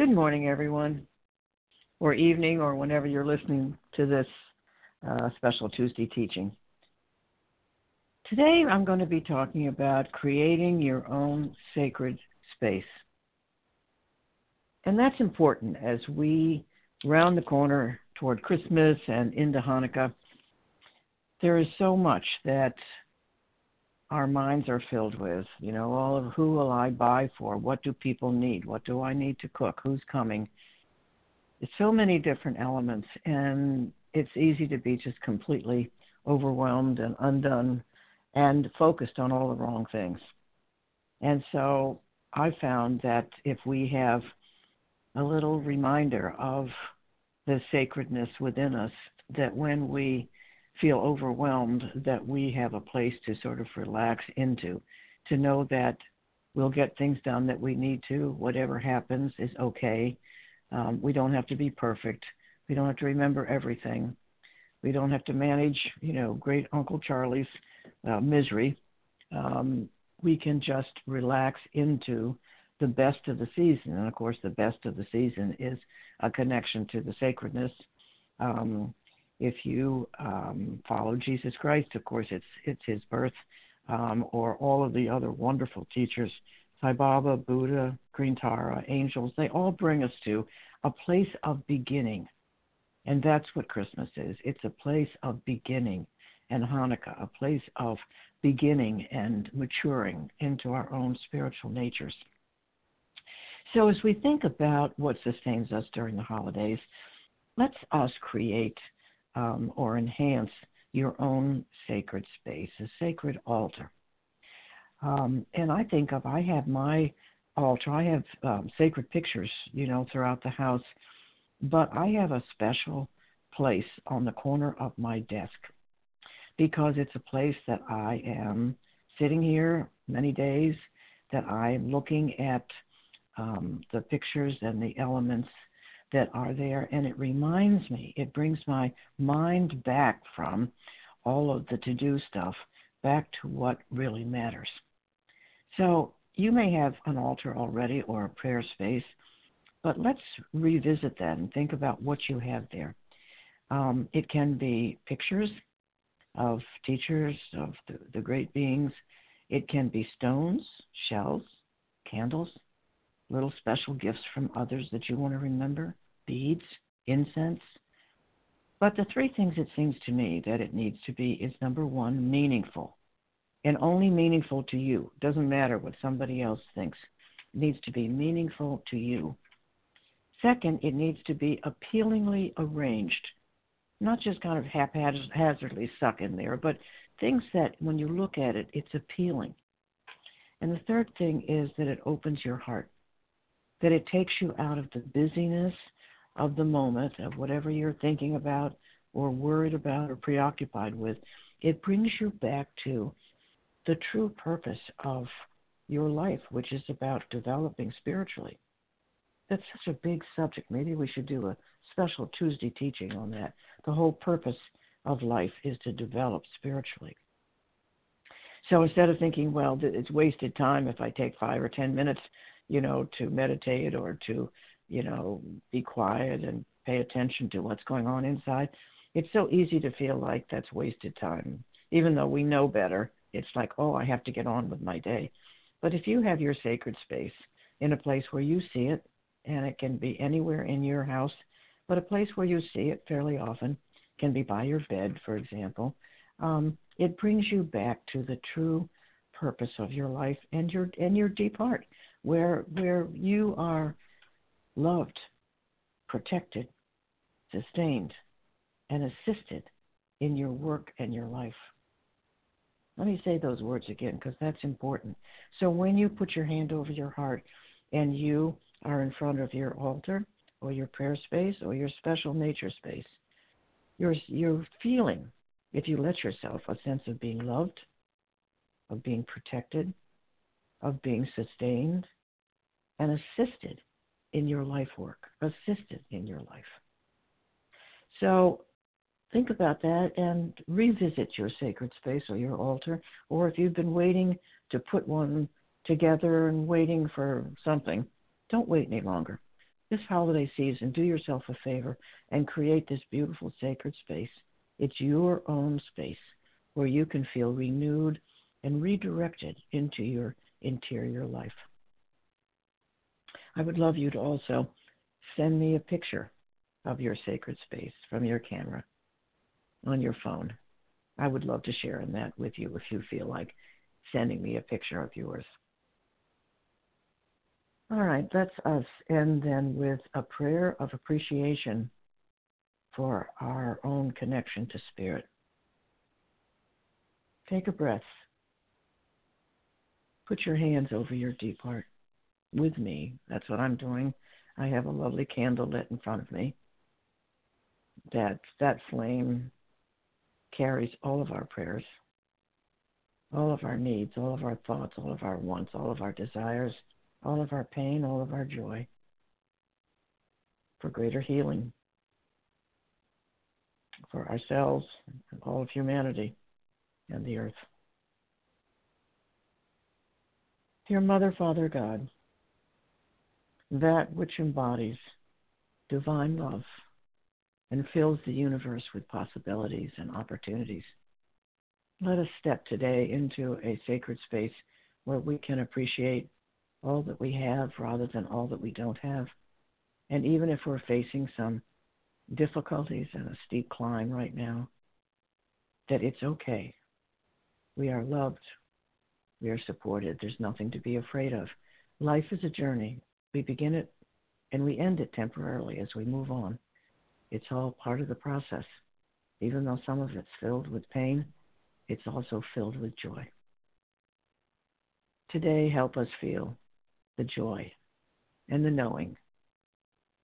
Good morning, everyone, or evening, or whenever you're listening to this uh, special Tuesday teaching. Today, I'm going to be talking about creating your own sacred space. And that's important as we round the corner toward Christmas and into Hanukkah. There is so much that our minds are filled with. You know, all of who will I buy for? What do people need? What do I need to cook? Who's coming? It's so many different elements, and it's easy to be just completely overwhelmed and undone and focused on all the wrong things. And so I found that if we have a little reminder of the sacredness within us, that when we feel overwhelmed that we have a place to sort of relax into, to know that we'll get things done that we need to. Whatever happens is okay. Um, we don't have to be perfect. We don't have to remember everything. We don't have to manage, you know, great Uncle Charlie's uh, misery. Um, we can just relax into the best of the season. And of course, the best of the season is a connection to the sacredness. Um, if you um, follow Jesus Christ, of course, it's it's His birth, um, or all of the other wonderful teachers, Sai Baba, Buddha, Green Tara, angels. They all bring us to a place of beginning, and that's what Christmas is. It's a place of beginning, and Hanukkah, a place of beginning and maturing into our own spiritual natures. So, as we think about what sustains us during the holidays, let's us create um, or enhance your own sacred space, a sacred altar. Um, and I think of, I have my altar, I have um, sacred pictures, you know, throughout the house, but I have a special place on the corner of my desk because it's a place that I am sitting here many days, that I'm looking at um, the pictures and the elements that are there, and it reminds me, it brings my mind back from all of the to do stuff back to what really matters. So you may have an altar already or a prayer space, but let's revisit that and think about what you have there. Um, it can be pictures of teachers, of the, the great beings. It can be stones, shells, candles, little special gifts from others that you want to remember, beads, incense. But the three things it seems to me that it needs to be is number one, meaningful. And only meaningful to you. Doesn't matter what somebody else thinks. It needs to be meaningful to you. Second, it needs to be appealingly arranged. Not just kind of haphazardly stuck in there, but things that when you look at it, it's appealing. And the third thing is that it opens your heart that it takes you out of the busyness of the moment, of whatever you're thinking about or worried about or preoccupied with. It brings you back to the true purpose of your life, which is about developing spiritually. That's such a big subject. Maybe we should do a special Tuesday teaching on that. The whole purpose of life is to develop spiritually. So instead of thinking, well, it's wasted time if I take five or ten minutes you know, to meditate or to, you know, be quiet and pay attention to what's going on inside. It's so easy to feel like that's wasted time. Even though we know better, it's like, oh, I have to get on with my day. But if you have your sacred space in a place where you see it, and it can be anywhere in your house, but a place where you see it fairly often, can be by your bed, for example, um, it brings you back to the true purpose of your life and your and your deep heart where where you are loved, protected, sustained, and assisted in your work and your life. Let me say those words again because that's important. So when you put your hand over your heart and you are in front of your altar or your prayer space or your special nature space, you're you're feeling, if you let yourself, a sense of being loved, of being protected, of being sustained and assisted in your life work, assisted in your life. So think about that and revisit your sacred space or your altar, or if you've been waiting to put one together and waiting for something, don't wait any longer. this holiday season, do yourself a favor and create this beautiful sacred space. It's your own space where you can feel renewed and redirected into your interior life. I would love you to also send me a picture of your sacred space from your camera on your phone. I would love to share in that with you if you feel like sending me a picture of yours. All right, let's us end then with a prayer of appreciation for our own connection to Spirit. Take a breath. Put your hands over your deep heart with me. That's what I'm doing. I have a lovely candle lit in front of me. That that flame carries all of our prayers, all of our needs, all of our thoughts, all of our wants, all of our desires, all of our pain, all of our joy for greater healing for ourselves and all of humanity and the earth. Dear Mother, Father God, that which embodies divine love and fills the universe with possibilities and opportunities. Let us step today into a sacred space where we can appreciate all that we have rather than all that we don't have. And even if we're facing some difficulties and a steep climb right now, that it's okay. We are loved. We are supported. There's nothing to be afraid of. Life is a journey. We begin it and we end it temporarily as we move on. It's all part of the process. Even though some of it's filled with pain, it's also filled with joy. Today, help us feel the joy and the knowing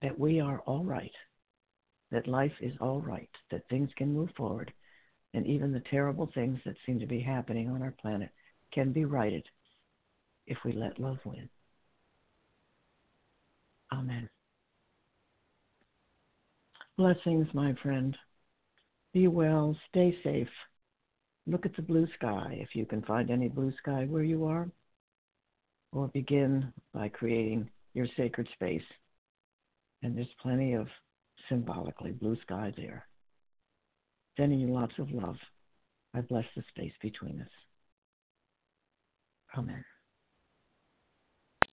that we are all right, that life is all right, that things can move forward, and even the terrible things that seem to be happening on our planet can be righted if we let love win. Amen. Blessings, my friend. Be well, stay safe. Look at the blue sky if you can find any blue sky where you are, or begin by creating your sacred space. And there's plenty of symbolically blue sky there. Sending you lots of love. I bless the space between us. Amen.